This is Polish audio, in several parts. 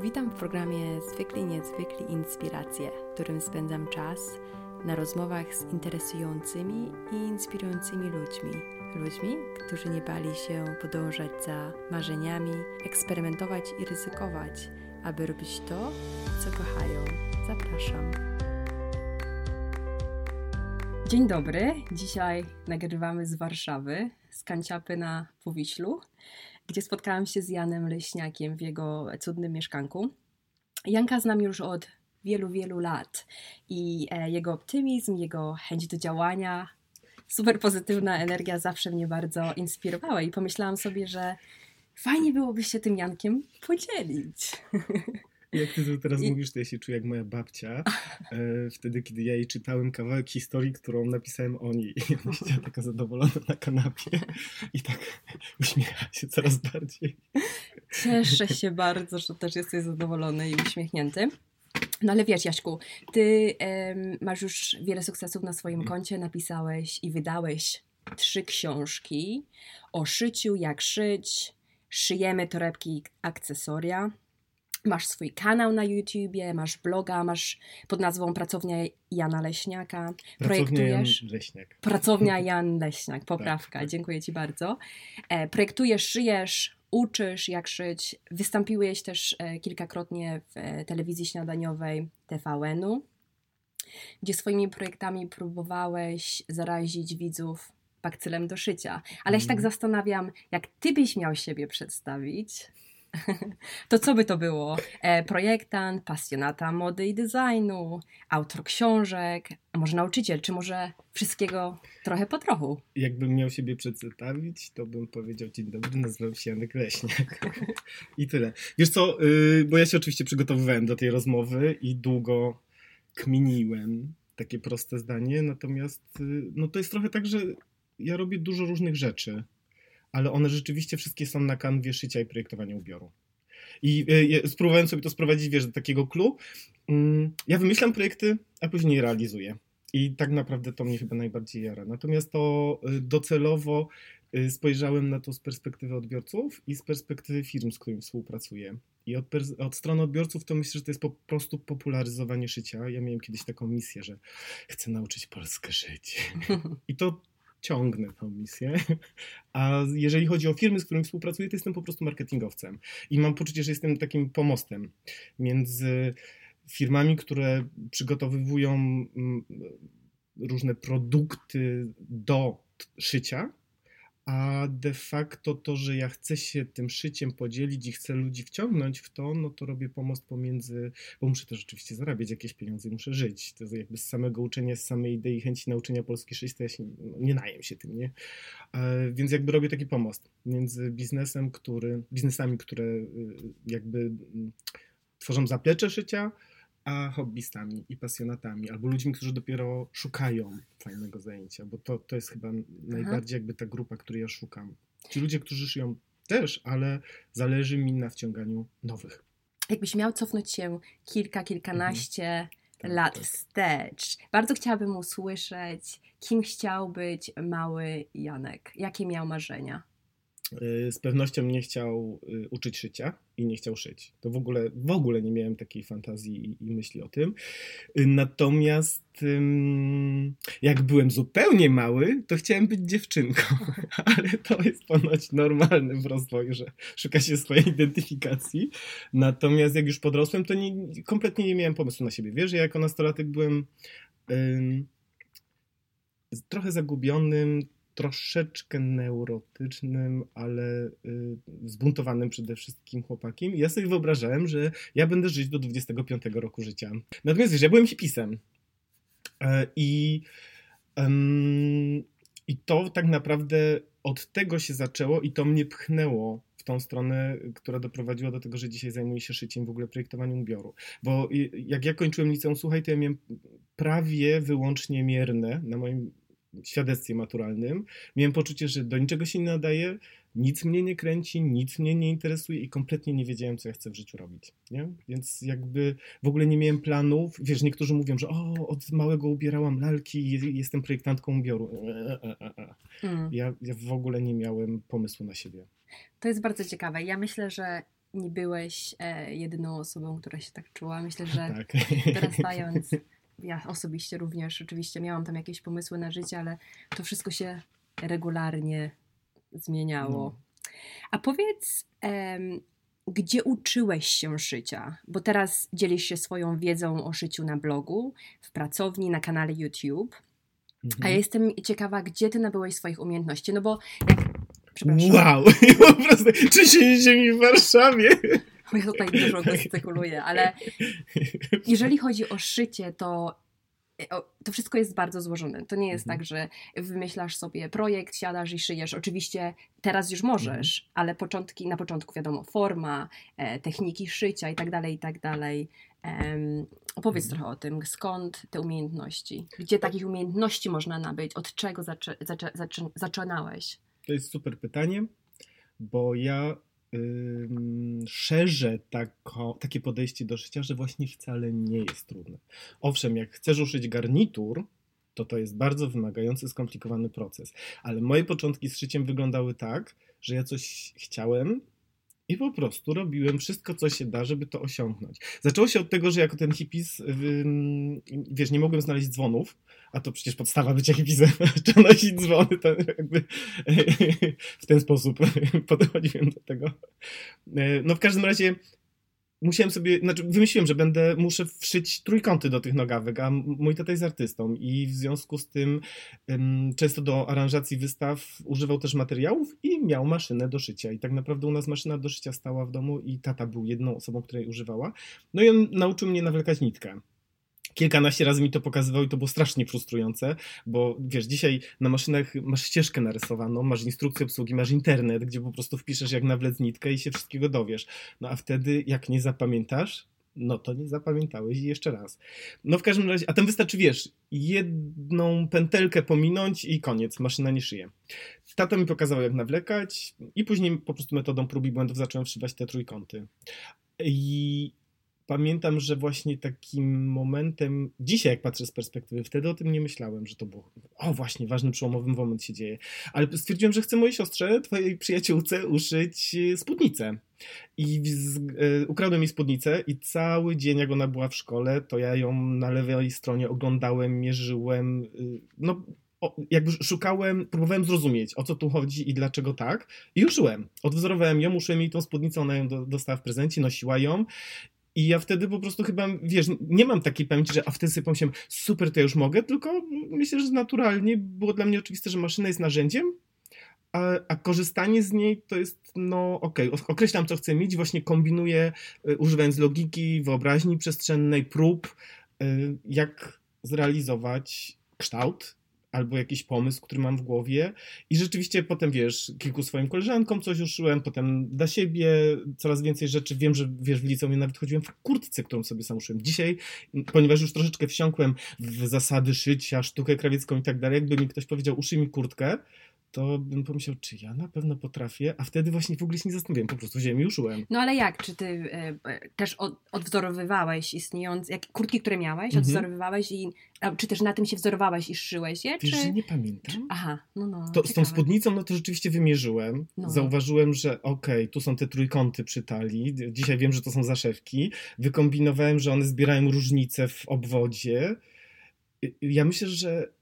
Witam w programie Zwykli Niezwykli Inspiracje, w którym spędzam czas na rozmowach z interesującymi i inspirującymi ludźmi. Ludźmi, którzy nie bali się podążać za marzeniami, eksperymentować i ryzykować, aby robić to, co kochają. Zapraszam. Dzień dobry. Dzisiaj nagrywamy z Warszawy, z Kanciapy na Powiślu gdzie spotkałam się z Janem Leśniakiem w jego cudnym mieszkanku. Janka znam już od wielu, wielu lat i e, jego optymizm, jego chęć do działania, super pozytywna energia zawsze mnie bardzo inspirowała i pomyślałam sobie, że fajnie byłoby się tym Jankiem podzielić. Jak ty teraz I... mówisz, to ja się czuję jak moja babcia. E, wtedy, kiedy ja jej czytałem kawałek historii, którą napisałem o niej. I ona siedziała taka zadowolona na kanapie i tak uśmiecha się coraz bardziej. Cieszę się bardzo, że też jesteś zadowolony i uśmiechnięty. No ale wiesz, Jaśku, ty masz już wiele sukcesów na swoim mhm. koncie, napisałeś i wydałeś trzy książki o szyciu, jak szyć, szyjemy torebki akcesoria, Masz swój kanał na YouTubie, masz bloga, masz pod nazwą Pracownia Jana Leśniaka. Projektujesz. Jan Leśniak. Pracownia Jan Leśniak, poprawka, tak, dziękuję Ci bardzo. E, projektujesz, szyjesz, uczysz jak szyć. Wystąpiłeś też e, kilkakrotnie w e, telewizji śniadaniowej TVN-u, gdzie swoimi projektami próbowałeś zarazić widzów bakcylem do szycia. Ale mm. się tak mhm. zastanawiam, jak Ty byś miał siebie przedstawić to co by to było? E, projektant, pasjonata mody i designu, autor książek, może nauczyciel, czy może wszystkiego trochę po trochu? Jakbym miał siebie przedstawić, to bym powiedział dzień dobry, nazywam się Janek Leśniak. I tyle. Wiesz co, yy, bo ja się oczywiście przygotowywałem do tej rozmowy i długo kminiłem takie proste zdanie, natomiast yy, no to jest trochę tak, że ja robię dużo różnych rzeczy ale one rzeczywiście wszystkie są na kanwie szycia i projektowania ubioru. I y, spróbowałem sobie to sprowadzić, wiesz, do takiego clue. Mm, ja wymyślam projekty, a później realizuję. I tak naprawdę to mnie chyba najbardziej jara. Natomiast to y, docelowo y, spojrzałem na to z perspektywy odbiorców i z perspektywy firm, z którymi współpracuję. I od, od, strony odbiorców to myślę, że to jest po prostu popularyzowanie szycia. Ja miałem kiedyś taką misję, że chcę nauczyć Polskę szyć. I to ciągnę tą misję. A jeżeli chodzi o firmy, z którymi współpracuję, to jestem po prostu marketingowcem. I mam poczucie, że jestem takim pomostem między firmami, które przygotowywują mm, różne produkty do szycia, a de facto to, że ja chcę się tym szyciem podzielić i chcę ludzi wciągnąć w to, no to robię pomost pomiędzy, bo muszę też oczywiście zarabiać jakieś pieniądze i muszę żyć. To jest jakby z samego uczenia, z samej idei chęci nauczenia polski szyć, to ja się no, nie najem się tym, nie? E, więc jakby robię taki pomost między biznesem, który, biznesami, które y, jakby mm, tworzą zaplecze szycia, a hobbystami i pasjonatami, albo ludźmi, którzy dopiero szukają fajnego zajęcia, bo to, to jest chyba Aha. najbardziej jakby ta grupa, której ja szukam. Ci ludzie, którzy szyją też, ale zależy mi na wciąganiu nowych. Jakbyś miał cofnąć się kilka, kilkanaście mhm. tak, lat tak. wstecz, bardzo chciałabym usłyszeć, kim chciał być mały Janek, jakie miał marzenia. Y, z pewnością nie chciał y, uczyć szycia i nie chciał szyć. To w ogóle, w ogóle nie miałem takiej fantazji i, i myśli o tym. Y, natomiast jak byłem zupełnie mały, to chciałem być dziewczynką, ale to jest ponoć normalne w rozwoju, że szuka się swojej identyfikacji. Natomiast jak już podrosłem, to nie, kompletnie nie miałem pomysłu na siebie. Wiesz, ja jako nastolatek byłem trochę zagubionym, troszeczkę neurotycznym, ale y, zbuntowanym przede wszystkim chłopakiem. Ja sobie wyobrażałem, że ja będę żyć do 25 roku życia. Natomiast wiesz, ja byłem hipisem. E, I, I to tak naprawdę od tego się zaczęło i to mnie pchnęło w tą stronę, która doprowadziła do tego, że dzisiaj zajmuję się szyciem, w ogóle projektowaniem ubioru. Bo jak ja kończyłem liceum, słuchaj, to ja miałem prawie wyłącznie mierne na moim świadectwie maturalnym, miałem poczucie, że do niczego się nie nadaje, nic mnie nie kręci, nic mnie nie interesuje i kompletnie nie wiedziałem, co ja chcę w życiu robić. Nie? Więc jakby w ogóle nie miałem planów. Wiesz, niektórzy mówią, że o, od małego ubierałam lalki i jestem projektantką ubioru. E, e, e, mm. Ja, ja w ogóle nie miałem pomysłu na siebie. To jest bardzo ciekawe. Ja myślę, że nie byłeś jedyną osobą, która się tak czuła. Myślę, że Tak. dorastając, ja osobiście również, oczywiście miałam tam jakieś pomysły na życie, ale to wszystko się regularnie zmieniało. No. A powiedz, em, gdzie uczyłeś się szycia? Bo teraz dzielisz się swoją wiedzą o szyciu na blogu, w pracowni, na kanale YouTube. A Mhm. ja jestem ciekawa, gdzie ty nabyłeś swoich umiejętności. No bo jak. Przepraszam, Wow! po prostu trzęsienie mi w Warszawie. Bo ja tutaj dużo gestykuluję, ale jeżeli chodzi o szycie, to. To wszystko jest bardzo złożone. To nie jest Mhm. tak, że wymyślasz sobie projekt, siadasz i szyjesz. Oczywiście teraz już możesz, Mhm. ale początki, na początku wiadomo, forma, e, techniki szycia i tak dalej, i tak dalej. Opowiedz Mhm. trochę o tym, skąd te umiejętności? Gdzie takich umiejętności można nabyć? Od czego zaczę, zaczę, zaczę, zaczynałeś? To jest super pytanie, bo ja szerzę tako, takie podejście do szycia, że właśnie wcale nie jest trudne. Owszem, jak chcesz uszyć garnitur, to to jest bardzo wymagający, skomplikowany proces. Ale moje początki z szyciem wyglądały tak, że ja coś chciałem i po prostu robiłem wszystko, co się da, żeby to osiągnąć. Zaczęło się od tego, że jako ten hippies, wiesz, nie mogłem znaleźć dzwonów, a to przecież podstawa bycia hippiesem, trzeba nosić dzwony, to jakby w ten sposób podchodziłem do tego. E, No w każdym razie musiałem sobie, znaczy wymyśliłem, że będę, muszę wszyć trójkąty do tych nogawek, a mój tata jest artystą i w związku z tym często do aranżacji wystaw używał też materiałów i miał maszynę do szycia i tak naprawdę u nas maszyna do szycia stała w domu i tata był jedną osobą, której używała. No i on nauczył mnie nawlekać nitkę. Kilkanaście razy mi to pokazywał i to było strasznie frustrujące, bo wiesz, dzisiaj na maszynach masz ścieżkę narysowaną, masz instrukcję obsługi, masz internet, gdzie po prostu wpiszesz jak nawlec nitkę i się wszystkiego dowiesz. No a wtedy jak nie zapamiętasz, no to nie zapamiętałeś i jeszcze raz. No w każdym razie, a tam wystarczy, wiesz, jedną pętelkę pominąć i koniec, maszyna nie szyje. Tata mi pokazał jak nawlekać i później po prostu metodą prób i błędów zacząłem wszywać te trójkąty. I pamiętam, że właśnie takim momentem, dzisiaj jak patrzę z perspektywy, wtedy o tym nie myślałem, że to było, o właśnie, ważny, przełomowy moment się dzieje. Ale stwierdziłem, że chcę mojej siostrze, twojej przyjaciółce, uszyć e, spódnicę. I z, e, ukradłem jej spódnicę i cały dzień, jak ona była w szkole, to ja ją na lewej stronie oglądałem, mierzyłem, y, no o, jakby szukałem, próbowałem zrozumieć, o co tu chodzi i dlaczego tak. I uszyłem. Odwzorowałem ją, uszyłem jej tą spódnicę, ona ją do, dostała w prezencie, nosiła ją. I ja wtedy po prostu chyba, wiesz, nie mam takiej pamięci, że a wtedy sobie pomyślałem, super, to ja już mogę, tylko myślę, że naturalnie było dla mnie oczywiste, że maszyna jest narzędziem, a, a korzystanie z niej to jest, no okej, okay, określam co chcę mieć, właśnie kombinuję, y, używając logiki, wyobraźni przestrzennej, prób, y, jak zrealizować kształt albo jakiś pomysł, który mam w głowie i rzeczywiście potem, wiesz, kilku swoim koleżankom coś uszyłem, potem dla siebie coraz więcej rzeczy, wiem, że wiesz, w liceum nawet chodziłem w kurtce, którą sobie sam uszyłem. Dzisiaj, ponieważ już troszeczkę wsiąkłem w zasady szycia, sztukę krawiecką i tak dalej, jakby mi ktoś powiedział, uszyj mi kurtkę, to bym pomyślał, czy ja na pewno potrafię, a wtedy właśnie w ogóle się nie zastanowiłem, po prostu wziąłem i uszyłem. No ale jak? Czy ty e, e, też od, odwzorowywałeś istniejące, jak, kurtki, które miałeś, Mhm. odwzorowywałeś i, a, czy też na tym się wzorowałeś i szyłeś je? Wiesz, czy... że nie pamiętam. Aha, no no. To, z tą spódnicą, no to rzeczywiście wymierzyłem. No. Zauważyłem, że okej, tu są te trójkąty przy talii. Dzisiaj wiem, że to są zaszewki. Wykombinowałem, że one zbierają różnice w obwodzie. Ja myślę, że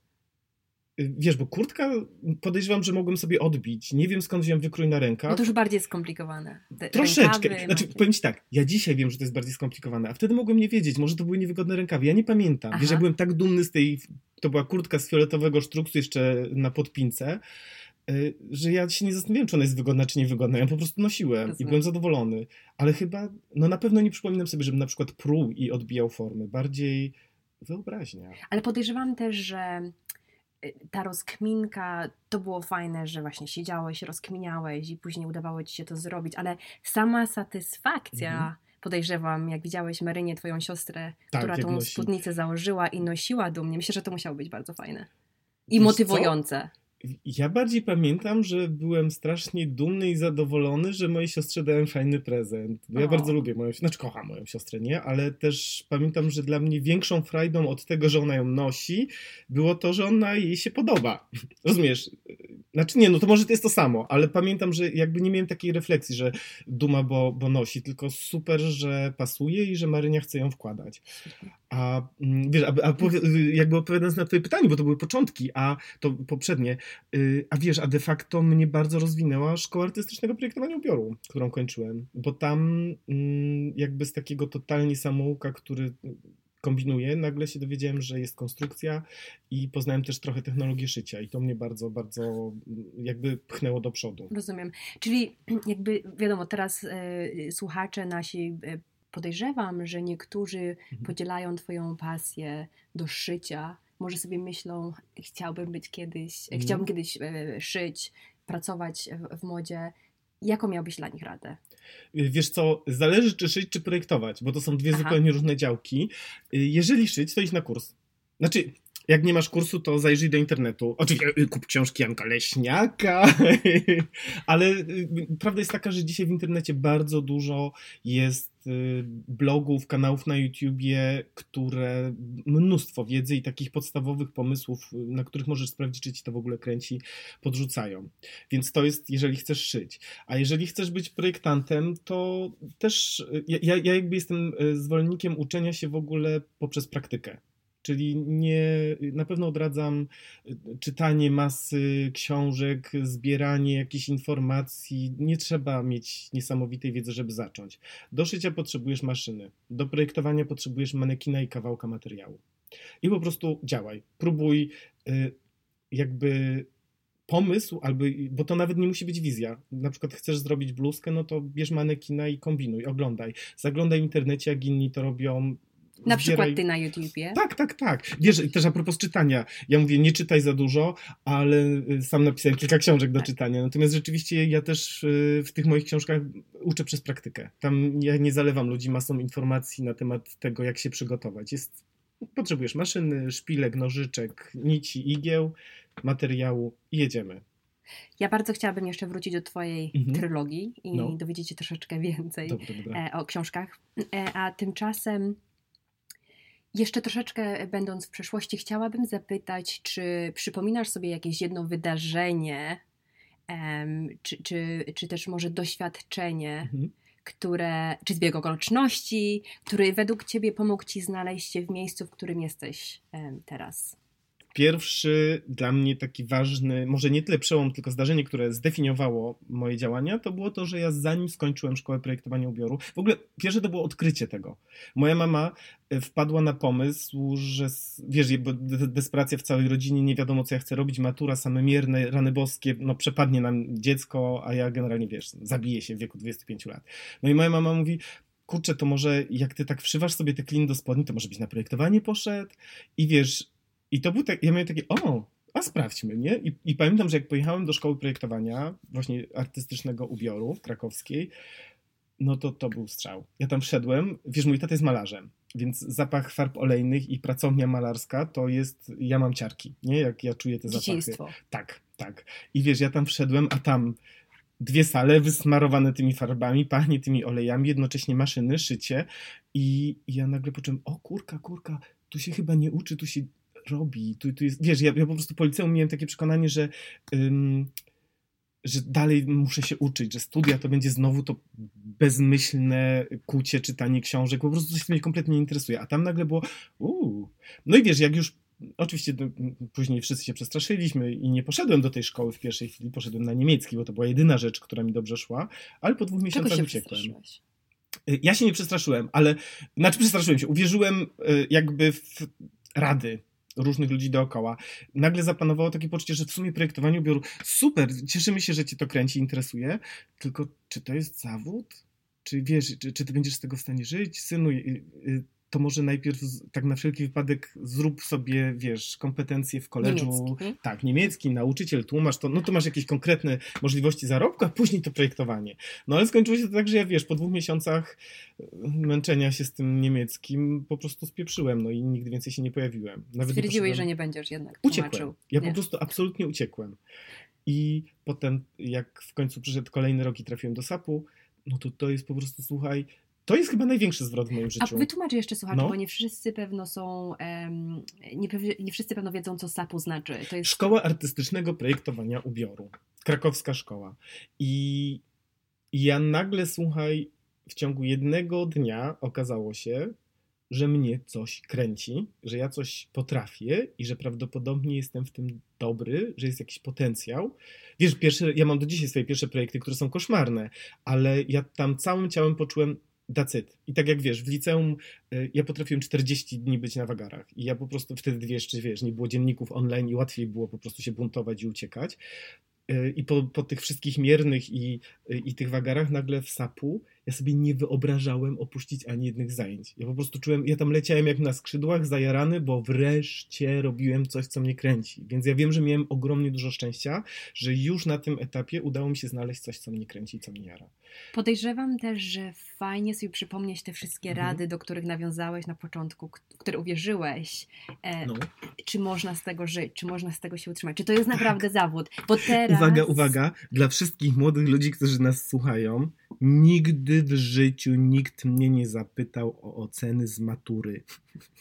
wiesz, bo kurtka podejrzewam, że mogłem sobie odbić. Nie wiem skąd wziąłem wykrój na rękach. No to już bardziej skomplikowane. Te Troszeczkę. rękawy, znaczy, nogi. powiem ci tak, ja dzisiaj wiem, że to jest bardziej skomplikowane, a wtedy mogłem nie wiedzieć. Może to były niewygodne rękawy. Ja nie pamiętam. Wiesz, Aha. ja byłem tak dumny z tej. To była kurtka z fioletowego sztruksu jeszcze na podpince, y, że ja się nie zastanawiałem, czy ona jest wygodna, czy niewygodna. Ja po prostu nosiłem i Rozumiem. byłem zadowolony. Ale chyba, no na pewno nie przypominam sobie, żebym na przykład pruł i odbijał formy. Bardziej wyobraźnia. Ale podejrzewam też, że ta rozkminka, to było fajne, że właśnie siedziałeś, rozkminiałeś i później udawało ci się to zrobić, ale sama satysfakcja, Mhm. podejrzewam, jak widziałeś Marynię, twoją siostrę, Tak, która tą nosi. spódnicę założyła i nosiła dumnie, myślę, że to musiało być bardzo fajne. I Wiesz co? Ja bardziej pamiętam, że byłem strasznie dumny i zadowolony, że mojej siostrze dałem fajny prezent. Bo ja O. bardzo lubię moją siostrę, znaczy kocham moją siostrę, nie? Ale też pamiętam, że dla mnie większą frajdą od tego, że ona ją nosi, było to, że ona jej się podoba. Rozumiesz? Znaczy nie, no to może to jest to samo, ale pamiętam, że jakby nie miałem takiej refleksji, że duma, bo, bo nosi, tylko super, że pasuje i że Marynia chce ją wkładać. A mm, wiesz, a, a jakby odpowiadając na twoje pytanie, bo to były początki, a to poprzednie, y, a wiesz, a de facto mnie bardzo rozwinęła szkoła artystycznego projektowania ubioru, którą kończyłem, bo tam mm, jakby z takiego totalnie samouka, który kombinuję, nagle się dowiedziałem, że jest konstrukcja i poznałem też trochę technologię szycia i to mnie bardzo, bardzo mm, jakby pchnęło do przodu. Rozumiem. Czyli jakby wiadomo, teraz y, słuchacze nasi y, podejrzewam, że niektórzy mhm. podzielają Twoją pasję do szycia. Może sobie myślą, chciałbym być kiedyś, mhm. chciałbym kiedyś y, szyć, pracować w, w modzie. Jaką miałbyś dla nich radę? Wiesz co, zależy czy szyć, czy projektować, bo to są dwie Aha. zupełnie różne działki. Jeżeli szyć, to idź na kurs. Znaczy, jak nie masz kursu, to zajrzyj do internetu. Oczywiście y, kup książki Janka Leśniaka, ale y, prawda jest taka, że dzisiaj w internecie bardzo dużo jest y, blogów, kanałów na YouTubie, które mnóstwo wiedzy i takich podstawowych pomysłów, na których możesz sprawdzić, czy ci to w ogóle kręci, podrzucają. Więc to jest, jeżeli chcesz szyć. A jeżeli chcesz być projektantem, to też ja, ja jakby jestem zwolennikiem uczenia się w ogóle poprzez praktykę. Czyli nie, na pewno odradzam y, czytanie masy książek, zbieranie jakichś informacji. Nie trzeba mieć niesamowitej wiedzy, żeby zacząć. Do szycia potrzebujesz maszyny, do projektowania potrzebujesz manekina i kawałka materiału. I po prostu działaj. Próbuj y, jakby pomysł, albo, bo to nawet nie musi być wizja. Na przykład chcesz zrobić bluzkę, no to bierz manekina i kombinuj, oglądaj. Zaglądaj w internecie, jak inni to robią, na przykład ty na YouTubie? Tak, tak, tak. Wiesz, też a propos czytania. Ja mówię, nie czytaj za dużo, ale y, sam napisałem kilka książek do tak. czytania. Natomiast rzeczywiście ja też y, w tych moich książkach uczę przez praktykę. Tam ja nie zalewam ludzi masą informacji na temat tego, jak się przygotować. Jest, potrzebujesz maszyny, szpilek, nożyczek, nici, igieł, materiału i jedziemy. Ja bardzo chciałabym jeszcze wrócić do Twojej mhm. trylogii i no. dowiedzieć się troszeczkę więcej dobra, dobra. E, o książkach. E, a tymczasem jeszcze troszeczkę będąc w przeszłości, chciałabym zapytać, czy przypominasz sobie jakieś jedno wydarzenie, czy, czy, czy też może doświadczenie, mhm. które, czy zbieg okoliczności, który według Ciebie pomógł Ci znaleźć się w miejscu, w którym jesteś teraz? Pierwszy dla mnie taki ważny, może nie tyle przełom, tylko zdarzenie, które zdefiniowało moje działania, to było to, że ja zanim skończyłem szkołę projektowania ubioru, w ogóle pierwsze to było odkrycie tego. Moja mama e, wpadła na pomysł, że wiesz, bo desperacja w całej rodzinie, nie wiadomo co ja chcę robić, matura, same mierne, rany boskie, no przepadnie nam dziecko, a ja generalnie, wiesz, zabiję się w wieku 25 lat. No i moja mama mówi, kurczę, to może jak ty tak wszywasz sobie te kliny do spodni, to może być na projektowanie poszedł i wiesz, i to był tak, ja miałem takie, o, a sprawdźmy, nie? I, I, pamiętam, że jak pojechałem do szkoły projektowania, właśnie artystycznego ubioru w krakowskiej, no to to był strzał. Ja tam wszedłem, wiesz, mój tata jest malarzem, więc zapach farb olejnych i pracownia malarska to jest, ja mam ciarki, nie? Jak ja czuję te Dzieciństwo. zapachy. Tak, tak. I wiesz, ja tam wszedłem, a tam dwie sale wysmarowane tymi farbami, pachnie tymi olejami, jednocześnie maszyny, szycie i, i ja nagle poczułem, o kurka, kurka, tu się chyba nie uczy, tu się robi. Tu, tu jest, wiesz, ja, ja po prostu po liceum miałem takie przekonanie, że, ym, że dalej muszę się uczyć, że studia to będzie znowu to bezmyślne kucie, czytanie książek, po prostu coś mnie kompletnie nie interesuje. A tam nagle było, uuu. No i wiesz, jak już Oczywiście później wszyscy się przestraszyliśmy i nie poszedłem do tej szkoły w pierwszej chwili, poszedłem na niemiecki, bo to była jedyna rzecz, która mi dobrze szła, ale po dwóch miesiącach uciekłem. Ja się nie przestraszyłem, ale znaczy przestraszyłem się, uwierzyłem y, jakby w rady różnych ludzi dookoła. Nagle zapanowało takie poczucie, że w sumie projektowanie ubioru super, cieszymy się, że cię to kręci, interesuje, tylko czy to jest zawód? Czy wiesz, czy, czy ty będziesz z tego w stanie żyć? Synu, y, y, to może najpierw tak na wszelki wypadek zrób sobie, wiesz, kompetencje w koledżu. Niemiecki. Tak, niemiecki, nauczyciel, tłumacz, to, no to masz jakieś konkretne możliwości zarobku, a później to projektowanie. No ale skończyło się to tak, że ja, wiesz, po dwóch miesiącach e, męczenia się z tym niemieckim po prostu spieprzyłem, no i nigdy więcej się nie pojawiłem. Nawet Stwierdziłeś, nie że nie będziesz jednak tłumaczył. Uciekłem. Ja nie. po prostu absolutnie uciekłem. I potem, jak w końcu przyszedł kolejny rok i trafiłem do SAP-u, no to to jest po prostu, słuchaj, To jest chyba największy zwrot w moim życiu. A wytłumacz jeszcze słuchacze, no. bo nie wszyscy pewno są, um, nie, nie, wszyscy pewno wiedzą, co SAPU znaczy. To jest... Szkoła Artystycznego Projektowania Ubioru. Krakowska szkoła. I ja nagle, słuchaj, w ciągu jednego dnia okazało się, że mnie coś kręci, że ja coś potrafię i że prawdopodobnie jestem w tym dobry, że jest jakiś potencjał. Wiesz, pierwsze, ja mam do dzisiaj swoje pierwsze projekty, które są koszmarne, ale ja tam całym ciałem poczułem dacyt. I tak jak wiesz, w liceum y, ja potrafiłem 40 dni być na wagarach i ja po prostu wtedy, jeszcze, wiesz, nie było dzienników online i łatwiej było po prostu się buntować i uciekać. Y, I po, po tych wszystkich miernych i, y, i tych wagarach nagle w sapu ja sobie nie wyobrażałem opuścić ani jednych zajęć. Ja po prostu czułem, ja tam leciałem jak na skrzydłach, zajarany, bo wreszcie robiłem coś, co mnie kręci. Więc ja wiem, że miałem ogromnie dużo szczęścia, że już na tym etapie udało mi się znaleźć coś, co mnie kręci, co mnie jara. Podejrzewam też, że fajnie sobie przypomnieć te wszystkie mhm. rady, do których nawiązałeś na początku, które uwierzyłeś. E, no. Czy można z tego żyć? Czy można z tego się utrzymać? Czy to jest naprawdę tak. zawód? Bo teraz... Uwaga, uwaga, dla wszystkich młodych ludzi, którzy nas słuchają, Nigdy w życiu nikt mnie nie zapytał o oceny z matury.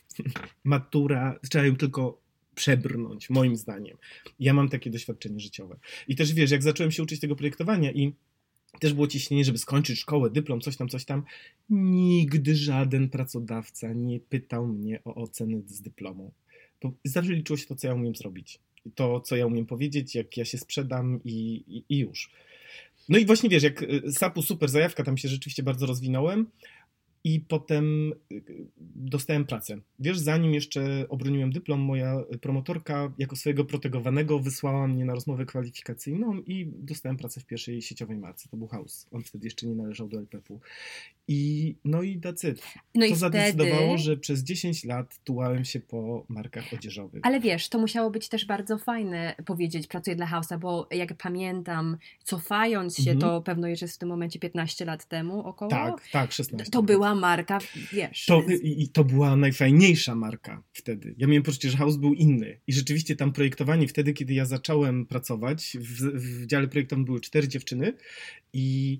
Matura, trzeba ją tylko przebrnąć, moim zdaniem. Ja mam takie doświadczenie życiowe. I też wiesz, jak zacząłem się uczyć tego projektowania i też było ciśnienie, żeby skończyć szkołę, dyplom, coś tam, coś tam. Nigdy żaden pracodawca nie pytał mnie o oceny z dyplomu. Bo zawsze liczyło się to, co ja umiem zrobić. To, co ja umiem powiedzieć, jak ja się sprzedam i, i, i już. No i właśnie wiesz, jak y, Sapu super zajawka, tam się rzeczywiście bardzo rozwinąłem i potem y, dostałem pracę. Wiesz, zanim jeszcze obroniłem dyplom, moja promotorka jako swojego protegowanego wysłała mnie na rozmowę kwalifikacyjną i dostałem pracę w pierwszej sieciowej marce. To był House. On wtedy jeszcze nie należał do LPF-u. I no i dacyt. No to i zadecydowało, wtedy... że przez 10 lat tułałem się po markach odzieżowych. Ale wiesz, to musiało być też bardzo fajne powiedzieć, pracuję dla House'a, bo jak pamiętam, cofając się, mhm. to pewno już jest w tym momencie 15 lat temu około. Tak, tak, 16. To była marka, wiesz. To, i, to była najfajniejsza marka wtedy. Ja miałem poczucie, że House był inny. I rzeczywiście tam projektowanie, wtedy, kiedy ja zacząłem pracować, w, w dziale projektowym były cztery dziewczyny i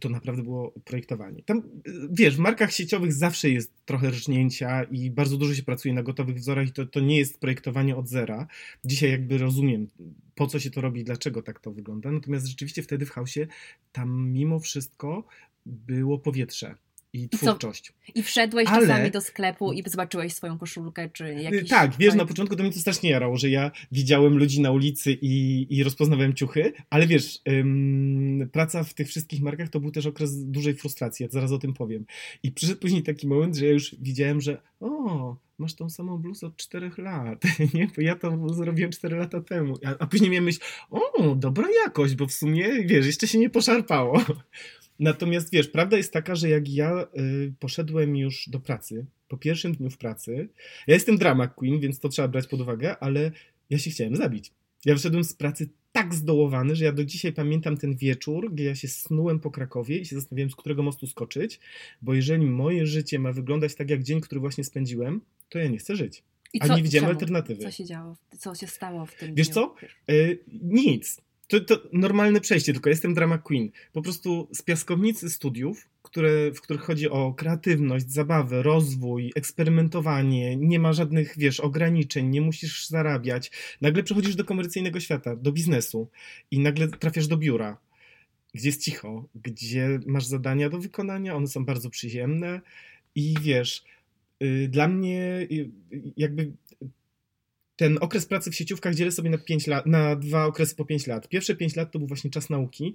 to naprawdę było projektowanie. Tam, wiesz, w markach sieciowych zawsze jest trochę rżnięcia i bardzo dużo się pracuje na gotowych wzorach i to, to nie jest projektowanie od zera. Dzisiaj jakby rozumiem, po co się to robi, dlaczego tak to wygląda. Natomiast rzeczywiście wtedy w chaosie tam mimo wszystko było powietrze i twórczość. I, I wszedłeś Ale... czasami do sklepu i zobaczyłeś swoją koszulkę, czy jakiś... Tak, wiesz, na początku to mnie to strasznie jarało, że ja widziałem ludzi na ulicy i, i rozpoznawałem ciuchy, ale wiesz, ym, praca w tych wszystkich markach to był też okres dużej frustracji, ja zaraz o tym powiem. I przyszedł później taki moment, że ja już widziałem, że o, masz tą samą bluzę od czterech lat, nie? Bo ja to zrobiłem cztery lata temu. A, a później miałem myśl, o, dobra jakość, bo w sumie, wiesz, jeszcze się nie poszarpało. Natomiast wiesz, prawda jest taka, że jak ja y, poszedłem już do pracy, po pierwszym dniu w pracy, ja jestem drama queen, więc to trzeba brać pod uwagę, ale ja się chciałem zabić. Ja wyszedłem z pracy tak zdołowany, że ja do dzisiaj pamiętam ten wieczór, gdzie ja się snułem po Krakowie i się zastanawiałem, z którego mostu skoczyć, bo jeżeli moje życie ma wyglądać tak jak dzień, który właśnie spędziłem, to ja nie chcę żyć. I A co, nie widziałem alternatywy. Co się działo? Co się stało w tym Wiesz dniu? co? Y, nic. To, to normalne przejście, tylko jestem drama queen. Po prostu z piaskownicy studiów, które, w których chodzi o kreatywność, zabawę, rozwój, eksperymentowanie, nie ma żadnych, wiesz, ograniczeń, nie musisz zarabiać. Nagle przechodzisz do komercyjnego świata, do biznesu i nagle trafiasz do biura, gdzie jest cicho, gdzie masz zadania do wykonania, one są bardzo przyjemne i wiesz, y, dla mnie y, jakby ten okres pracy w sieciówkach dzielę sobie na, pięć lat, na dwa okresy po 5 lat. Pierwsze 5 lat to był właśnie czas nauki,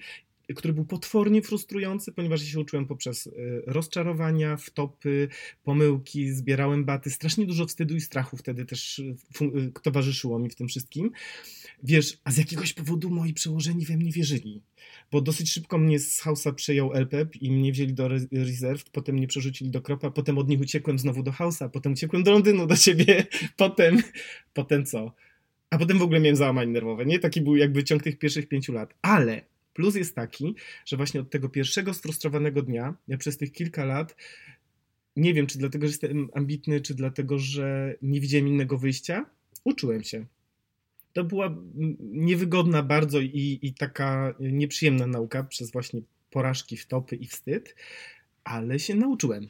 który był potwornie frustrujący, ponieważ ja się uczyłem poprzez y, rozczarowania, wtopy, pomyłki, zbierałem baty. Strasznie dużo wstydu i strachu wtedy też y, y, towarzyszyło mi w tym wszystkim. Wiesz, a z jakiegoś powodu moi przełożeni we mnie wierzyli bo dosyć szybko mnie z House'a przejął LPEP i mnie wzięli do Reserved, potem mnie przerzucili do Kropa, potem od nich uciekłem znowu do House'a, potem uciekłem do Londynu do ciebie, potem, potem co? A potem w ogóle miałem załamanie nerwowe, nie? Taki był jakby ciąg tych pierwszych pięciu lat. Ale plus jest taki, że właśnie od tego pierwszego sfrustrowanego dnia, ja przez tych kilka lat nie wiem, czy dlatego, że jestem ambitny, czy dlatego, że nie widziałem innego wyjścia, uczyłem się to była niewygodna bardzo i, i taka nieprzyjemna nauka przez właśnie porażki, wtopy i wstyd. ale się nauczyłem.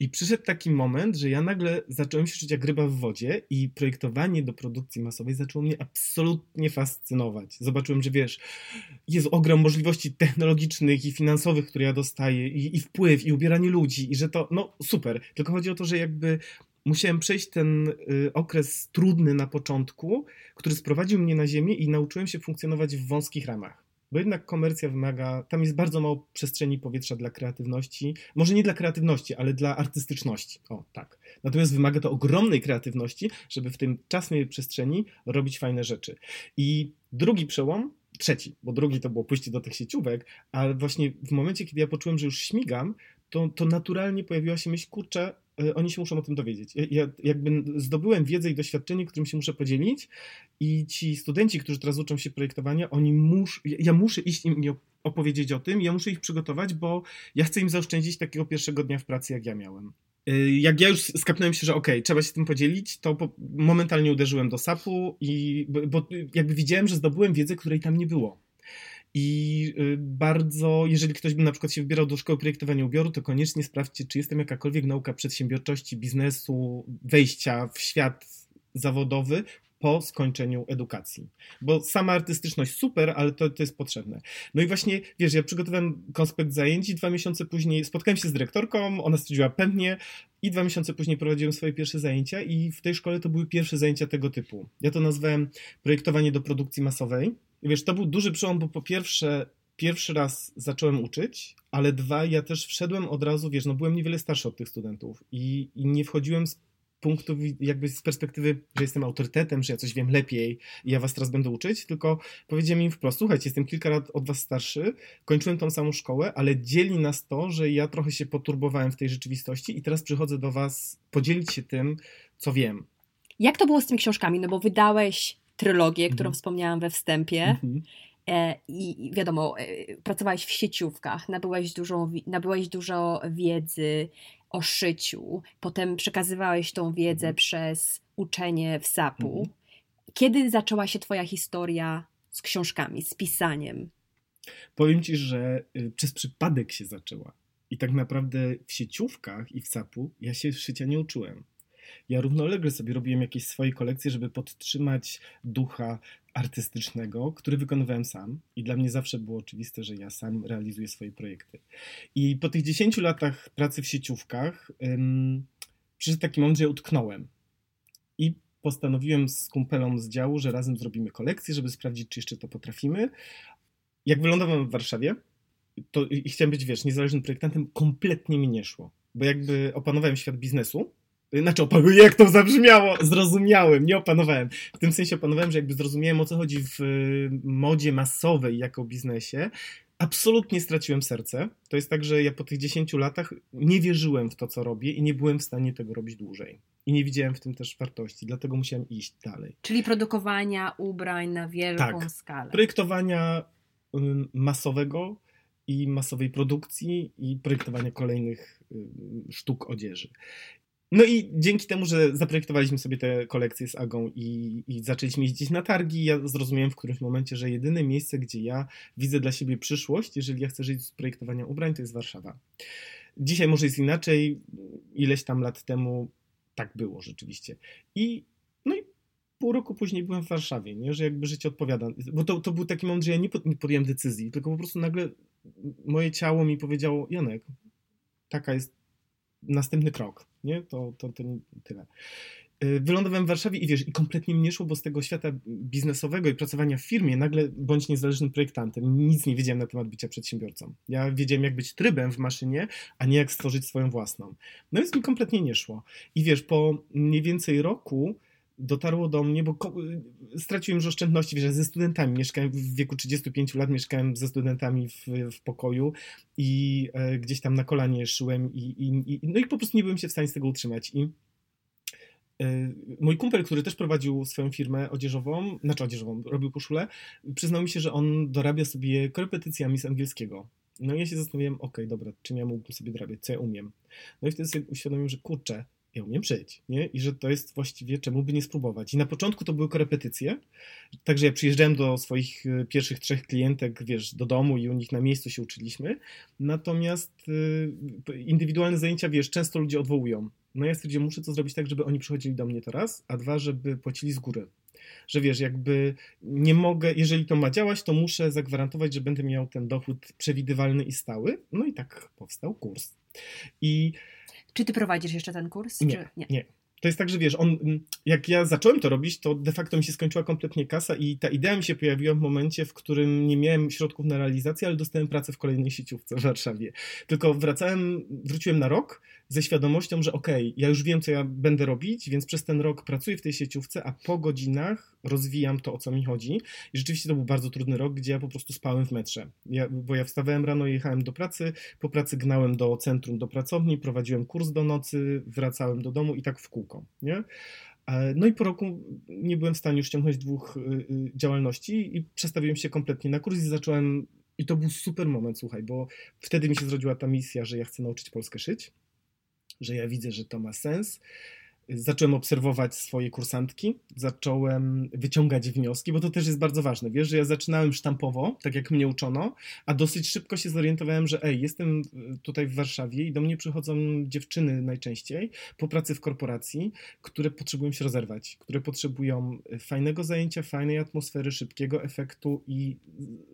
I przyszedł taki moment, że ja nagle zacząłem się czuć jak ryba w wodzie i projektowanie do produkcji masowej zaczęło mnie absolutnie fascynować. Zobaczyłem, że wiesz, jest ogrom możliwości technologicznych i finansowych, które ja dostaję i, i wpływ, i ubieranie ludzi i że to, no super. Tylko chodzi o to, że jakby musiałem przejść ten y, okres trudny na początku, który sprowadził mnie na ziemię i nauczyłem się funkcjonować w wąskich ramach. Bo jednak komercja wymaga, tam jest bardzo mało przestrzeni powietrza dla kreatywności. Może nie dla kreatywności, ale dla artystyczności. O, tak. Natomiast wymaga to ogromnej kreatywności, żeby w tym czasnej przestrzeni robić fajne rzeczy. I drugi przełom, trzeci, bo drugi to było pójście do tych sieciówek, ale właśnie w momencie, kiedy ja poczułem, że już śmigam, to, to naturalnie pojawiła się myśl, kurczę, oni się muszą o tym dowiedzieć. Ja jakby zdobyłem wiedzę i doświadczenie, którym się muszę podzielić i ci studenci, którzy teraz uczą się projektowania, oni muszą, ja muszę iść im opowiedzieć o tym, ja muszę ich przygotować, bo ja chcę im zaoszczędzić takiego pierwszego dnia w pracy, jak ja miałem. E, jak ja już skapnąłem się, że okej, okay, trzeba się tym podzielić, to po, momentalnie uderzyłem do SAP-u i bo jakby widziałem, że zdobyłem wiedzę, której tam nie było. I y, bardzo, jeżeli ktoś by na przykład się wybierał do szkoły projektowania ubioru, to koniecznie sprawdźcie, czy jest tam jakakolwiek nauka przedsiębiorczości, biznesu, wejścia w świat zawodowy po skończeniu edukacji. Bo sama artystyczność super, ale to, to jest potrzebne. No i właśnie, wiesz, ja przygotowałem konspekt zajęć i dwa miesiące później spotkałem się z dyrektorką, ona stwierdziła pewnie i dwa miesiące później prowadziłem swoje pierwsze zajęcia i w tej szkole to były pierwsze zajęcia tego typu. Ja to nazwałem projektowanie do produkcji masowej wiesz, to był duży przełom, bo po pierwsze, pierwszy raz zacząłem uczyć, ale dwa, ja też wszedłem od razu, wiesz, no byłem niewiele starszy od tych studentów i, i nie wchodziłem z punktu, jakby z perspektywy, że jestem autorytetem, że ja coś wiem lepiej i ja was teraz będę uczyć, tylko powiedziałem im wprost, słuchajcie, jestem kilka lat od was starszy, kończyłem tą samą szkołę, ale dzieli nas to, że ja trochę się poturbowałem w tej rzeczywistości i teraz przychodzę do was podzielić się tym, co wiem. Jak to było z tymi książkami? No bo wydałeś trylogię, którą mhm. wspomniałam we wstępie. Mhm. E, I wiadomo, e, pracowałeś w sieciówkach, nabyłeś dużo, nabyłeś dużo wiedzy o szyciu, potem przekazywałeś tą wiedzę mhm. przez uczenie w SAP-u. Kiedy zaczęła się Twoja historia z książkami, z pisaniem? Powiem Ci, że y, przez przypadek się zaczęła. I tak naprawdę w sieciówkach i w SAP-u ja się szycia nie uczyłem. Ja równolegle sobie robiłem jakieś swoje kolekcje, żeby podtrzymać ducha artystycznego, który wykonywałem sam i dla mnie zawsze było oczywiste, że ja sam realizuję swoje projekty. I po tych 10 latach pracy w sieciówkach ym, przyszedł taki moment, że ja utknąłem. I postanowiłem z kumpelą z działu, że razem zrobimy kolekcję, żeby sprawdzić, czy jeszcze to potrafimy. Jak wylądowałem w Warszawie, to chciałem być, wiesz, niezależnym projektantem, kompletnie mi nie szło. Bo jakby opanowałem świat biznesu, znaczy, jak to zabrzmiało? Zrozumiałem, nie opanowałem. W tym sensie opanowałem, że jakby zrozumiałem o co chodzi w y, modzie masowej jako biznesie. Absolutnie straciłem serce. To jest tak, że ja po tych 10 latach nie wierzyłem w to, co robię i nie byłem w stanie tego robić dłużej. I nie widziałem w tym też wartości, dlatego musiałem iść dalej. Czyli produkowania ubrań na wielką tak, skalę. Projektowania y, masowego i masowej produkcji i projektowania kolejnych y, sztuk odzieży. No i dzięki temu, że zaprojektowaliśmy sobie te kolekcje z Agą i, i zaczęliśmy jeździć na targi, ja zrozumiałem w którymś momencie, że jedyne miejsce, gdzie ja widzę dla siebie przyszłość, jeżeli ja chcę żyć z projektowania ubrań, to jest Warszawa. Dzisiaj może jest inaczej, ileś tam lat temu tak było rzeczywiście. I no i pół roku później byłem w Warszawie, nie? że jakby życie odpowiada. Bo to, to był taki moment, że ja nie podjąłem decyzji, tylko po prostu nagle moje ciało mi powiedziało, Janek, taka jest następny krok, nie? To, to, to tyle. Y, wylądowałem w Warszawie i wiesz, i kompletnie mnie nie szło, bo z tego świata biznesowego i pracowania w firmie nagle bądź niezależnym projektantem. Nic nie wiedziałem na temat bycia przedsiębiorcą. Ja wiedziałem, jak być trybem w maszynie, a nie jak stworzyć swoją własną. No więc mi kompletnie nie szło. I wiesz, po mniej więcej roku dotarło do mnie, bo straciłem już oszczędności, wiesz, ze studentami, mieszkałem w wieku 35 lat, mieszkałem ze studentami w, w pokoju i e, gdzieś tam na kolanie szyłem i, i, i, no i po prostu nie byłem się w stanie z tego utrzymać i e, Mój kumpel, który też prowadził swoją firmę odzieżową, znaczy odzieżową, robił koszulę, przyznał mi się, że on dorabia sobie korepetycjami z angielskiego. No i ja się zastanawiałem, okej, okay, dobra, czym ja mógłbym sobie dorabiać, co ja umiem. No i wtedy sobie uświadomiłem, że kurczę, ja umiem szyć, nie? I że to jest właściwie czemu by nie spróbować. I na początku to były korepetycje, także ja przyjeżdżałem do swoich y, pierwszych trzech klientek, wiesz, do domu i u nich na miejscu się uczyliśmy, natomiast y, indywidualne zajęcia, wiesz, często ludzie odwołują. No ja stwierdziłem, muszę to zrobić tak, żeby oni przychodzili do mnie teraz, a dwa, żeby płacili z góry. Że wiesz, jakby nie mogę, jeżeli to ma działać, to muszę zagwarantować, że będę miał ten dochód przewidywalny i stały. No i tak powstał kurs. I czy ty prowadzisz jeszcze ten kurs? Nie, czy... nie. nie. To jest tak, że wiesz, on, jak ja zacząłem to robić, to de facto mi się skończyła kompletnie kasa i ta idea mi się pojawiła w momencie, w którym nie miałem środków na realizację, ale dostałem pracę w kolejnej sieciówce w Warszawie. Tylko wracałem, wróciłem na rok ze świadomością, że okej, okay, ja już wiem, co ja będę robić, więc przez ten rok pracuję w tej sieciówce, a po godzinach rozwijam to, o co mi chodzi. I rzeczywiście to był bardzo trudny rok, gdzie ja po prostu spałem w metrze. Ja, bo ja wstawałem rano, jechałem do pracy, po pracy gnałem do centrum, do pracowni, prowadziłem kurs do nocy, wracałem do domu i tak w kółko, nie? No i po roku nie byłem w stanie już ciągnąć dwóch y, y, działalności i przestawiłem się kompletnie na kurs i zacząłem i to był super moment, słuchaj, bo wtedy mi się zrodziła ta misja, że ja chcę nauczyć Polskę szyć że ja widzę, że to ma sens, zacząłem obserwować swoje kursantki, zacząłem wyciągać wnioski, bo to też jest bardzo ważne. Wiesz, że ja zaczynałem sztampowo, tak jak mnie uczono, a dosyć szybko się zorientowałem, że ej, jestem tutaj w Warszawie i do mnie przychodzą dziewczyny najczęściej po pracy w korporacji, które potrzebują się rozerwać, które potrzebują fajnego zajęcia, fajnej atmosfery, szybkiego efektu i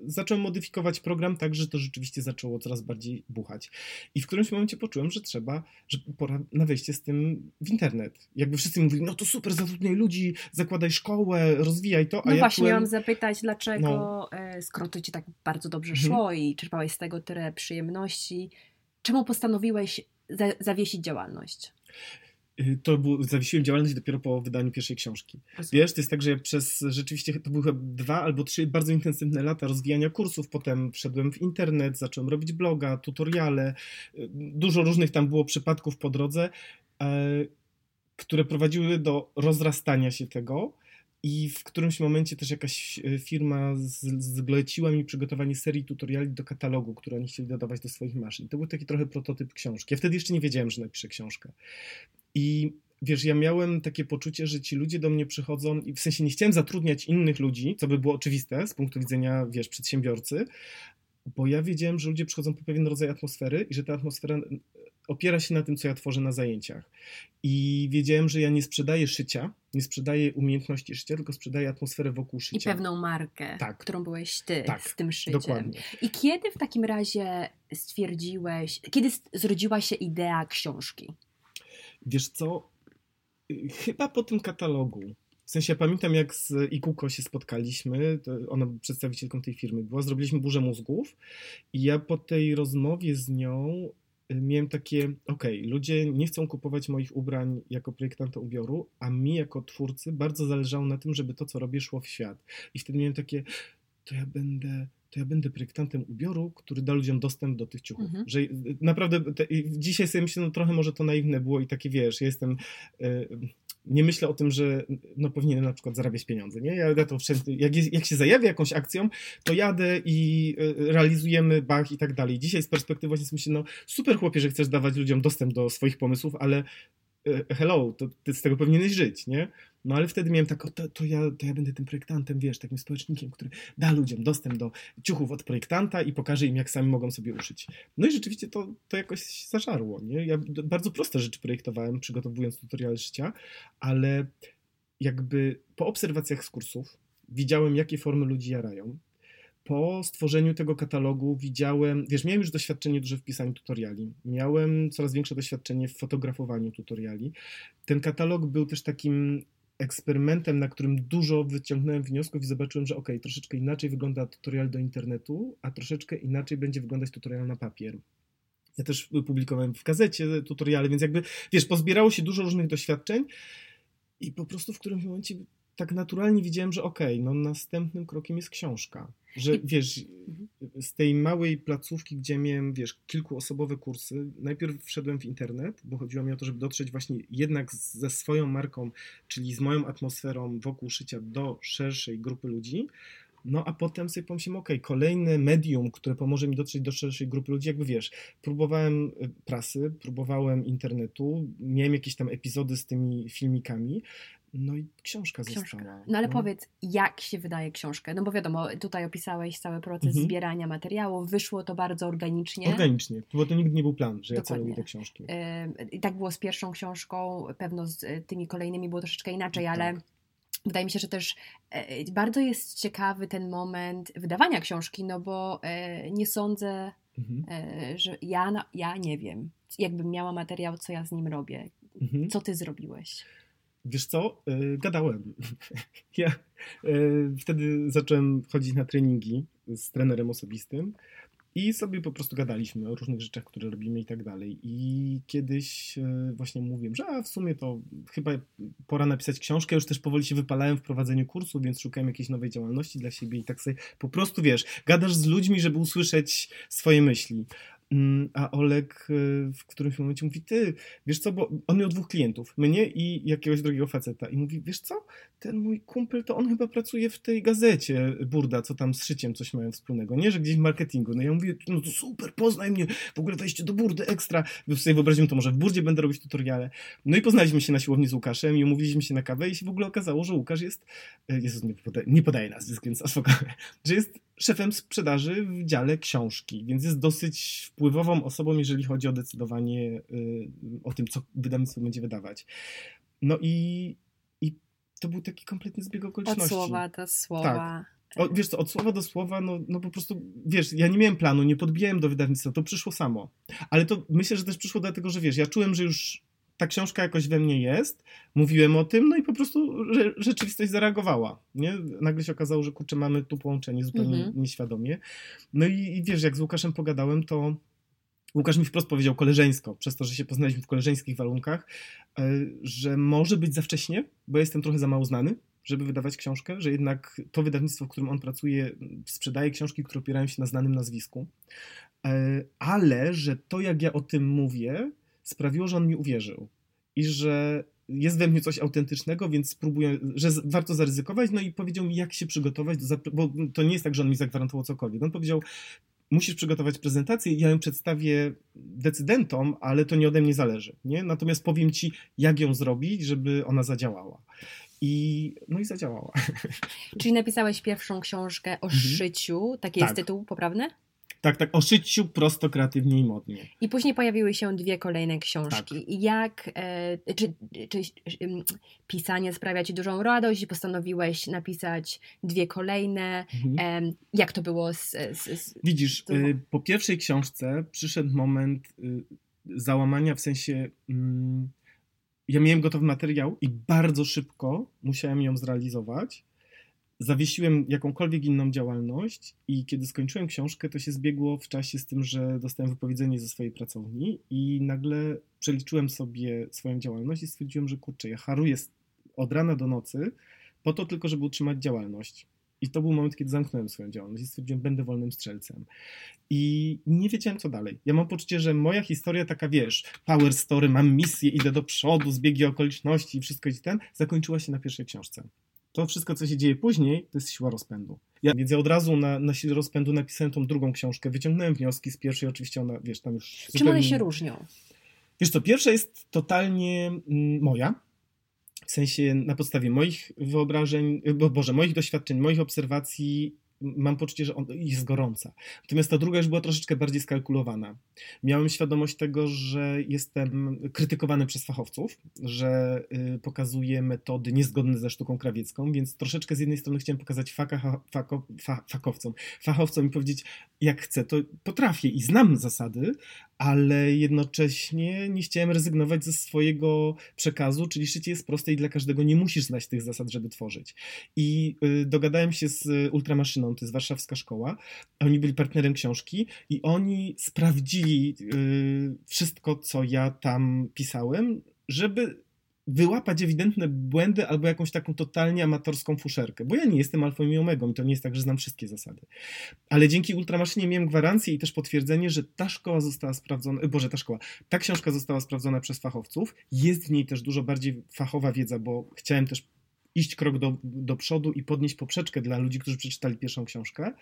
zacząłem modyfikować program tak, że to rzeczywiście zaczęło coraz bardziej buchać. I w którymś momencie poczułem, że trzeba, że pora na wejście z tym w internet jakby wszyscy mówili, no to super, zatrudniaj ludzi, zakładaj szkołę, rozwijaj to. A no ja właśnie, czułem... miałam zapytać, dlaczego, no. E, skoro to ci tak bardzo dobrze mhm. szło mhm. i czerpałeś z tego tyle przyjemności, czemu postanowiłeś za zawiesić działalność? Y, to był, zawiesiłem działalność dopiero po wydaniu pierwszej książki. Wiesz, to jest tak, że ja przez rzeczywiście, to były chyba dwa albo trzy bardzo intensywne lata rozwijania kursów, potem wszedłem w internet, zacząłem robić bloga, tutoriale, y, dużo różnych tam było przypadków po drodze e, które prowadziły do rozrastania się tego. I w którymś momencie też jakaś e, firma zleciła mi przygotowanie serii tutoriali do katalogu, które oni chcieli dodawać do swoich maszyn. To był taki trochę prototyp książki. Ja wtedy jeszcze nie wiedziałem, że napiszę książkę. I wiesz, ja miałem takie poczucie, że ci ludzie do mnie przychodzą i w sensie nie chciałem zatrudniać innych ludzi, co by było oczywiste z punktu widzenia, wiesz, przedsiębiorcy, bo ja wiedziałem, że ludzie przychodzą po pewien rodzaj atmosfery i że ta atmosfera opiera się na tym, co ja tworzę na zajęciach. I wiedziałem, że ja nie sprzedaję szycia, nie sprzedaję umiejętności szycia, tylko sprzedaję atmosferę wokół szycia. I pewną markę, tak. którą byłeś ty tak, z tym szyciem. Dokładnie. I kiedy w takim razie stwierdziłeś, kiedy zrodziła się idea książki? Wiesz co, chyba po tym katalogu. W sensie ja pamiętam, jak z Ikuko się spotkaliśmy, ona przedstawicielką tej firmy była, zrobiliśmy burzę mózgów i ja po tej rozmowie z nią miałem takie, ok, ludzie nie chcą kupować moich ubrań jako projektanta ubioru, a mi jako twórcy bardzo zależało na tym, żeby to, co robię, szło w świat. I wtedy miałem takie, to ja będę to ja będę projektantem ubioru, który da ludziom dostęp do tych ciuchów. Mhm. Że naprawdę te, dzisiaj sobie myślę, no trochę może to naiwne było i takie wiesz, jestem. Y, nie myślę o tym, że no, powinienem na przykład zarabiać pieniądze. Nie? Ja, ja to wszędzie, jak, jest, jak się zajawia jakąś akcją, to jadę i y, realizujemy bach i tak dalej. Dzisiaj z perspektywy właśnie myślę, no super chłopie, że chcesz dawać ludziom dostęp do swoich pomysłów, ale y, hello, to ty z tego powinieneś żyć, nie? No ale wtedy miałem tak, o, to, to, ja, to ja będę tym projektantem, wiesz, takim społecznikiem, który da ludziom dostęp do ciuchów od projektanta i pokaże im, jak sami mogą sobie uszyć. No i rzeczywiście to, to jakoś zażarło, nie? Ja bardzo proste rzeczy projektowałem, przygotowując tutoriale życia, ale jakby po obserwacjach z kursów widziałem, jakie formy ludzi jarają, po stworzeniu tego katalogu widziałem, wiesz, miałem już doświadczenie duże w pisaniu tutoriali, miałem coraz większe doświadczenie w fotografowaniu tutoriali. Ten katalog był też takim eksperymentem, na którym dużo wyciągnąłem wniosków i zobaczyłem, że ok, troszeczkę inaczej wygląda tutorial do internetu, a troszeczkę inaczej będzie wyglądać tutorial na papier. Ja też publikowałem w gazecie tutoriale, więc jakby, wiesz, pozbierało się dużo różnych doświadczeń i po prostu w którymś momencie tak naturalnie widziałem, że okay, no następnym krokiem jest książka. Że wiesz, z tej małej placówki, gdzie miałem, wiesz, kilkuosobowe kursy, najpierw wszedłem w internet, bo chodziło mi o to, żeby dotrzeć właśnie jednak ze swoją marką, czyli z moją atmosferą wokół szycia do szerszej grupy ludzi. No a potem sobie pomyślałem, ok, kolejne medium, które pomoże mi dotrzeć do szerszej grupy ludzi, jakby wiesz, próbowałem y, prasy, próbowałem internetu, miałem jakieś tam epizody z tymi filmikami, no i książka, książka. została. No ale no. powiedz, jak się wydaje książkę? No bo wiadomo, tutaj opisałeś cały proces mhm. zbierania materiałów, wyszło to bardzo organicznie. Organicznie, bo to nigdy nie był plan, że Dokładnie. ja celuję do książki. I tak było z pierwszą książką, pewno z y, tymi kolejnymi było troszeczkę inaczej, tak. ale wydaje mi się, że też e, bardzo jest ciekawy ten moment wydawania książki, no bo e, nie sądzę, mhm. E, że ja, ja nie wiem, jakbym miała materiał, co ja z nim robię. Mhm. Co ty zrobiłeś? Wiesz co? Gadałem. Ja wtedy zacząłem chodzić na treningi z trenerem osobistym i sobie po prostu gadaliśmy o różnych rzeczach, które robimy i tak dalej. I kiedyś e, właśnie mówiłem, że a w sumie to chyba pora napisać książkę. Już też powoli się wypalałem w prowadzeniu kursu, więc szukałem jakiejś nowej działalności dla siebie i tak sobie po prostu wiesz, gadasz z ludźmi, żeby usłyszeć swoje myśli. Mm, a Oleg y, w którymś momencie mówi, ty, wiesz co, bo on miał dwóch klientów, mnie i jakiegoś drugiego faceta. I mówi, wiesz co, ten mój kumpel, to on chyba pracuje w tej gazecie Burda, co tam z szyciem coś mają wspólnego, nie, że gdzieś w marketingu. No ja mówię, no to super, poznaj mnie, w ogóle wejście do Burdy, ekstra. Wy sobie wyobraziłem, to może w Burdzie będę robić tutoriale. No i poznaliśmy się na siłowni z Łukaszem i umówiliśmy się na kawę i się w ogóle okazało, że Łukasz jest, e, Jezus, nie podaje, nie podaje nazwisk, więc spokojnie, że jest szefem sprzedaży w dziale książki, więc jest dosyć wpływową osobą, jeżeli chodzi o decydowanie y, o tym, co wydawnictwo będzie wydawać. No i, i to był taki kompletny zbieg okoliczności. Od słowa do słowa. Tak. O, wiesz co, od słowa do słowa, no, no po prostu, wiesz, ja nie miałem planu, nie podbijałem do wydawnictwa, to przyszło samo. Ale to myślę, że też przyszło dlatego, że wiesz, ja czułem, że już ta książka jakoś we mnie jest, mówiłem o tym, no i po prostu że, rzeczywistość zareagowała, nie? Nagle się okazało, że kurczę, mamy tu połączenie zupełnie mhm. nieświadomie. No i, i wiesz, jak z Łukaszem pogadałem, to Łukasz mi wprost powiedział koleżeńsko, przez to, że się poznaliśmy w koleżeńskich warunkach, e, że może być za wcześnie, bo jestem trochę za mało znany, żeby wydawać książkę, że jednak to wydawnictwo, w którym on pracuje, sprzedaje książki, które opierają się na znanym nazwisku, e, ale że to, jak ja o tym mówię, sprawiło, że on mi uwierzył i że jest we mnie coś autentycznego, więc spróbuję, że warto zaryzykować, no i powiedział mi, jak się przygotować, do, bo to nie jest tak, że on mi zagwarantował cokolwiek. On powiedział, musisz przygotować prezentację, ja ją przedstawię decydentom, ale to nie ode mnie zależy, nie? Natomiast powiem ci, jak ją zrobić, żeby ona zadziałała. I, no i zadziałała. Czyli napisałeś pierwszą książkę o mhm. szyciu, taki tak. jest tytuł poprawny? Tak, tak, o szyciu prosto, kreatywnie i modnie. I później pojawiły się dwie kolejne książki. Tak. Jak, e, czy, czy, czy pisanie sprawia Ci dużą radość? Postanowiłeś napisać dwie kolejne. Mhm. E, jak to było z... z, z Widzisz, y, po pierwszej książce przyszedł moment y, załamania, w sensie... Mm, ja miałem gotowy materiał i bardzo szybko musiałem ją zrealizować zawiesiłem jakąkolwiek inną działalność i kiedy skończyłem książkę, to się zbiegło w czasie z tym, że dostałem wypowiedzenie ze swojej pracowni i nagle przeliczyłem sobie swoją działalność i stwierdziłem, że kurczę, ja haruję od rana do nocy po to tylko, żeby utrzymać działalność. I to był moment, kiedy zamknąłem swoją działalność i stwierdziłem, będę wolnym strzelcem. I nie wiedziałem, co dalej. Ja mam poczucie, że moja historia taka, wiesz, power story, mam misję, idę do przodu, zbiegi okoliczności i wszystko i ten, zakończyła się na pierwszej książce to wszystko, co się dzieje później, to jest siła rozpędu. Ja, więc ja od razu na, na siłę rozpędu napisałem tą drugą książkę, wyciągnąłem wnioski z pierwszej, oczywiście ona, wiesz, tam już... Czym one się różnią? Wiesz co, pierwsza jest totalnie mm, moja, w sensie na podstawie moich wyobrażeń, bo Boże, moich doświadczeń, moich obserwacji mam poczucie, że on jest gorąca. Natomiast ta druga już była troszeczkę bardziej skalkulowana. Miałem świadomość tego, że jestem krytykowany przez fachowców, że y, pokazuję metody niezgodne ze sztuką krawiecką, więc troszeczkę z jednej strony chciałem pokazać faka, fako, fa, fakowcom, fachowcom i powiedzieć, jak chcę, to potrafię i znam zasady, ale jednocześnie nie chciałem rezygnować ze swojego przekazu, czyli szycie jest proste i dla każdego nie musisz znać tych zasad, żeby tworzyć. I y, dogadałem się z Ultramaszyną, to jest warszawska szkoła, oni byli partnerem książki i oni sprawdzili y, wszystko, co ja tam pisałem, żeby wyłapać ewidentne błędy albo jakąś taką totalnie amatorską fuszerkę, bo ja nie jestem alfą i omegą i to nie jest tak, że znam wszystkie zasady. Ale dzięki Ultramaszynie miałem gwarancję i też potwierdzenie, że ta szkoła została sprawdzona, e, boże, ta szkoła, ta książka została sprawdzona przez fachowców, jest w niej też dużo bardziej fachowa wiedza, bo chciałem też iść krok do, do przodu i podnieść poprzeczkę dla ludzi, którzy przeczytali pierwszą książkę.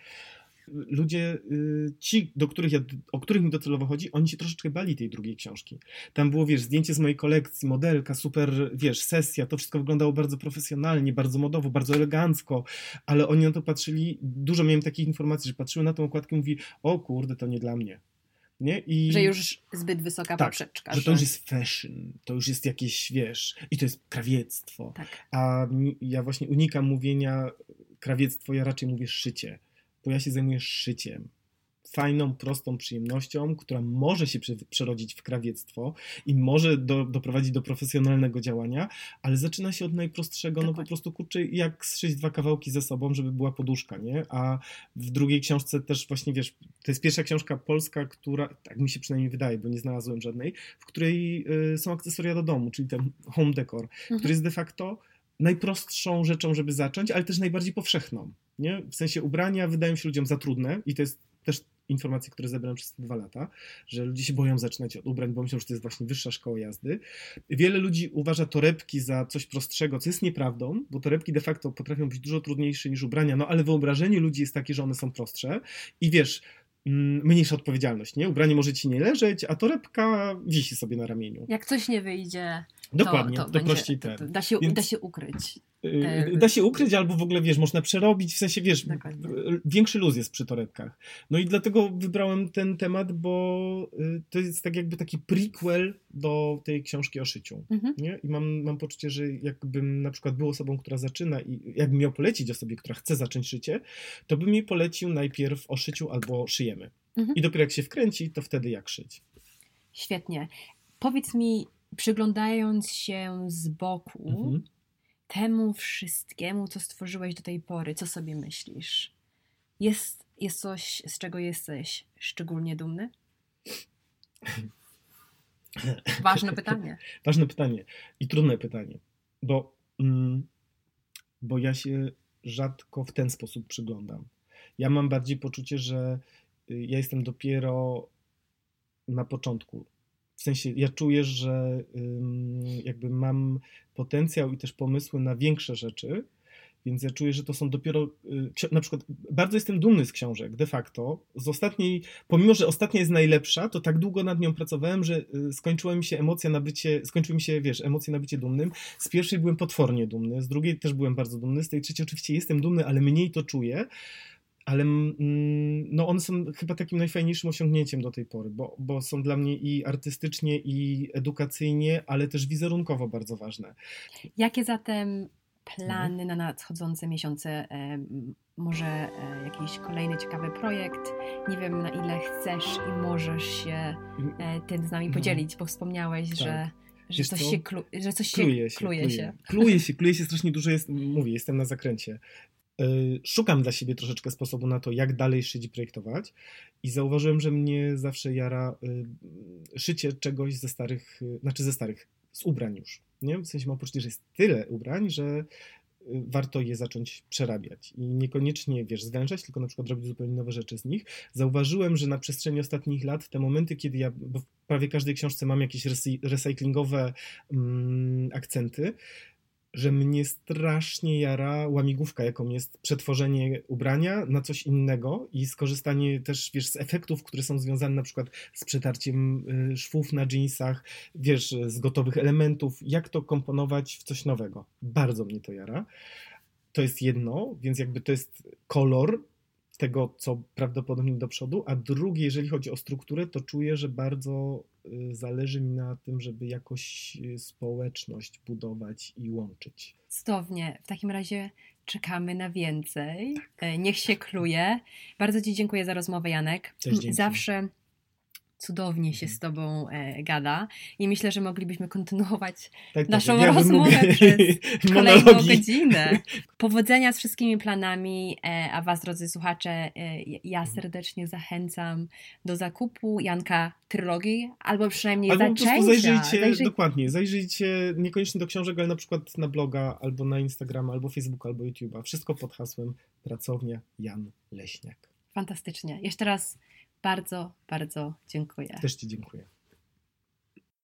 Ludzie, y, ci, do których ja, o których mi docelowo chodzi, oni się troszeczkę bali tej drugiej książki. Tam było, wiesz, zdjęcie z mojej kolekcji, modelka, super, wiesz, sesja, to wszystko wyglądało bardzo profesjonalnie, bardzo modowo, bardzo elegancko, ale oni na to patrzyli, dużo miałem takich informacji, że patrzyły na tą okładkę i mówi, o kurde, to nie dla mnie. Nie? I... Że już zbyt wysoka tak, poprzeczka. Że to już jest fashion, to już jest jakieś, wiesz, i to jest krawiectwo. Tak. A ja właśnie unikam mówienia krawiectwo, ja raczej mówię szycie, bo ja się zajmuję szyciem. Fajną, prostą przyjemnością, która może się prze- przerodzić w krawiectwo i może do, doprowadzić do profesjonalnego działania, ale zaczyna się od najprostszego, no po Dokładnie. prostu kurczę, jak zszyć dwa kawałki ze sobą, żeby była poduszka, nie? A w drugiej książce też właśnie, wiesz, to jest pierwsza książka polska, która, tak mi się przynajmniej wydaje, bo nie znalazłem żadnej, w której y, są akcesoria do domu, czyli ten home decor, Mhm. który jest de facto najprostszą rzeczą, żeby zacząć, ale też najbardziej powszechną. Nie? W sensie ubrania wydają się ludziom za trudne i to jest też informacje, które zebrałem przez te dwa lata, że ludzie się boją zaczynać od ubrań, bo myślą, że to jest właśnie wyższa szkoła jazdy. Wiele ludzi uważa torebki za coś prostszego, co jest nieprawdą, bo torebki de facto potrafią być dużo trudniejsze niż ubrania, no ale wyobrażenie ludzi jest takie, że one są prostsze i wiesz, mm, mniejsza odpowiedzialność, nie? Ubranie może ci nie leżeć, a torebka wisi sobie na ramieniu. Jak coś nie wyjdzie, Dokładnie, to, to, to, będzie, prościej ten. to da, się, Więc- da się ukryć. Te- Da się ukryć, albo w ogóle, wiesz, można przerobić, w sensie, wiesz, Dokładnie. większy luz jest przy torebkach. No i dlatego wybrałem ten temat, bo y, to jest tak jakby taki prequel do tej książki o szyciu. Mhm. Nie? I mam, mam poczucie, że jakbym na przykład był osobą, która zaczyna i jakbym miał polecić osobie, która chce zacząć szycie, to bym jej polecił najpierw o szyciu albo szyjemy. Mhm. I dopiero jak się wkręci, to wtedy jak szyć. Świetnie. Powiedz mi, przyglądając się z boku Mhm. temu wszystkiemu, co stworzyłeś do tej pory, co sobie myślisz? Jest, jest coś, z czego jesteś szczególnie dumny? Ważne pytanie. Ważne pytanie i trudne pytanie, bo, mm, bo ja się rzadko w ten sposób przyglądam. Ja mam bardziej poczucie, że y, ja jestem dopiero na początku. W sensie ja czuję, że jakby mam potencjał i też pomysły na większe rzeczy, więc ja czuję, że to są dopiero. y, Na przykład bardzo jestem dumny z książek, de facto. Z ostatniej, pomimo że ostatnia jest najlepsza, to tak długo nad nią pracowałem, że y, skończyła mi się emocja na bycie, skończyły mi się, wiesz, emocje na bycie dumnym. Z pierwszej byłem potwornie dumny, z drugiej też byłem bardzo dumny, z tej trzeciej oczywiście jestem dumny, ale mniej to czuję. Ale mm, no one są chyba takim najfajniejszym osiągnięciem do tej pory, bo, bo są dla mnie i artystycznie, i edukacyjnie, ale też wizerunkowo bardzo ważne. Jakie zatem plany na nadchodzące miesiące? E, może e, jakiś kolejny ciekawy projekt? Nie wiem, na ile chcesz i możesz się e, tym z nami Mhm. podzielić, bo wspomniałeś, że, że Wiesz coś, co? się, klu, że coś się Kluje się, kluje się. Kluje się, kluje się strasznie dużo, jest, mówię, jestem na zakręcie. Yy, Szukam dla siebie troszeczkę sposobu na to, jak dalej szyć i projektować i zauważyłem, że mnie zawsze jara yy, szycie czegoś ze starych, yy, znaczy ze starych, z ubrań już. Nie? W sensie mam poczucie, że jest tyle ubrań, że warto je zacząć przerabiać i niekoniecznie, wiesz, zwężać, tylko na przykład robić zupełnie nowe rzeczy z nich. Zauważyłem, że na przestrzeni ostatnich lat te momenty, kiedy ja, bo w prawie każdej książce mam jakieś recy- recyklingowe mm, akcenty, że mnie strasznie jara łamigłówka, jaką jest przetworzenie ubrania na coś innego i skorzystanie też, wiesz, z efektów, które są związane na przykład z przetarciem y, szwów na jeansach, wiesz, z gotowych elementów, jak to komponować w coś nowego. Bardzo mnie to jara. To jest jedno, więc jakby to jest kolor tego, co prawdopodobnie do przodu, a drugie, jeżeli chodzi o strukturę, to czuję, że bardzo y, zależy mi na tym, żeby jakoś y, społeczność budować i łączyć. Cudownie. W takim razie czekamy na więcej. E, Niech się kluje. Bardzo Ci dziękuję za rozmowę, Janek. Też dzięki. Zawsze cudownie się Mhm. z Tobą e, gada i myślę, że moglibyśmy kontynuować Tak, Naszą tak, ja rozmowę przez kolejną godzinę. Powodzenia z wszystkimi planami, e, a Was, drodzy słuchacze, e, ja Mhm. serdecznie zachęcam do zakupu Janka Trylogii, albo przynajmniej Albo po zaczęcia. prostu zajrzyjcie, Zajrzyj- dokładnie, zajrzyjcie niekoniecznie do książek, ale na przykład na bloga, albo na Instagrama, albo Facebooka, albo YouTube'a. Wszystko pod hasłem Pracownia Jan Leśniak. Fantastycznie. Jeszcze raz bardzo, bardzo dziękuję. Też Ci dziękuję.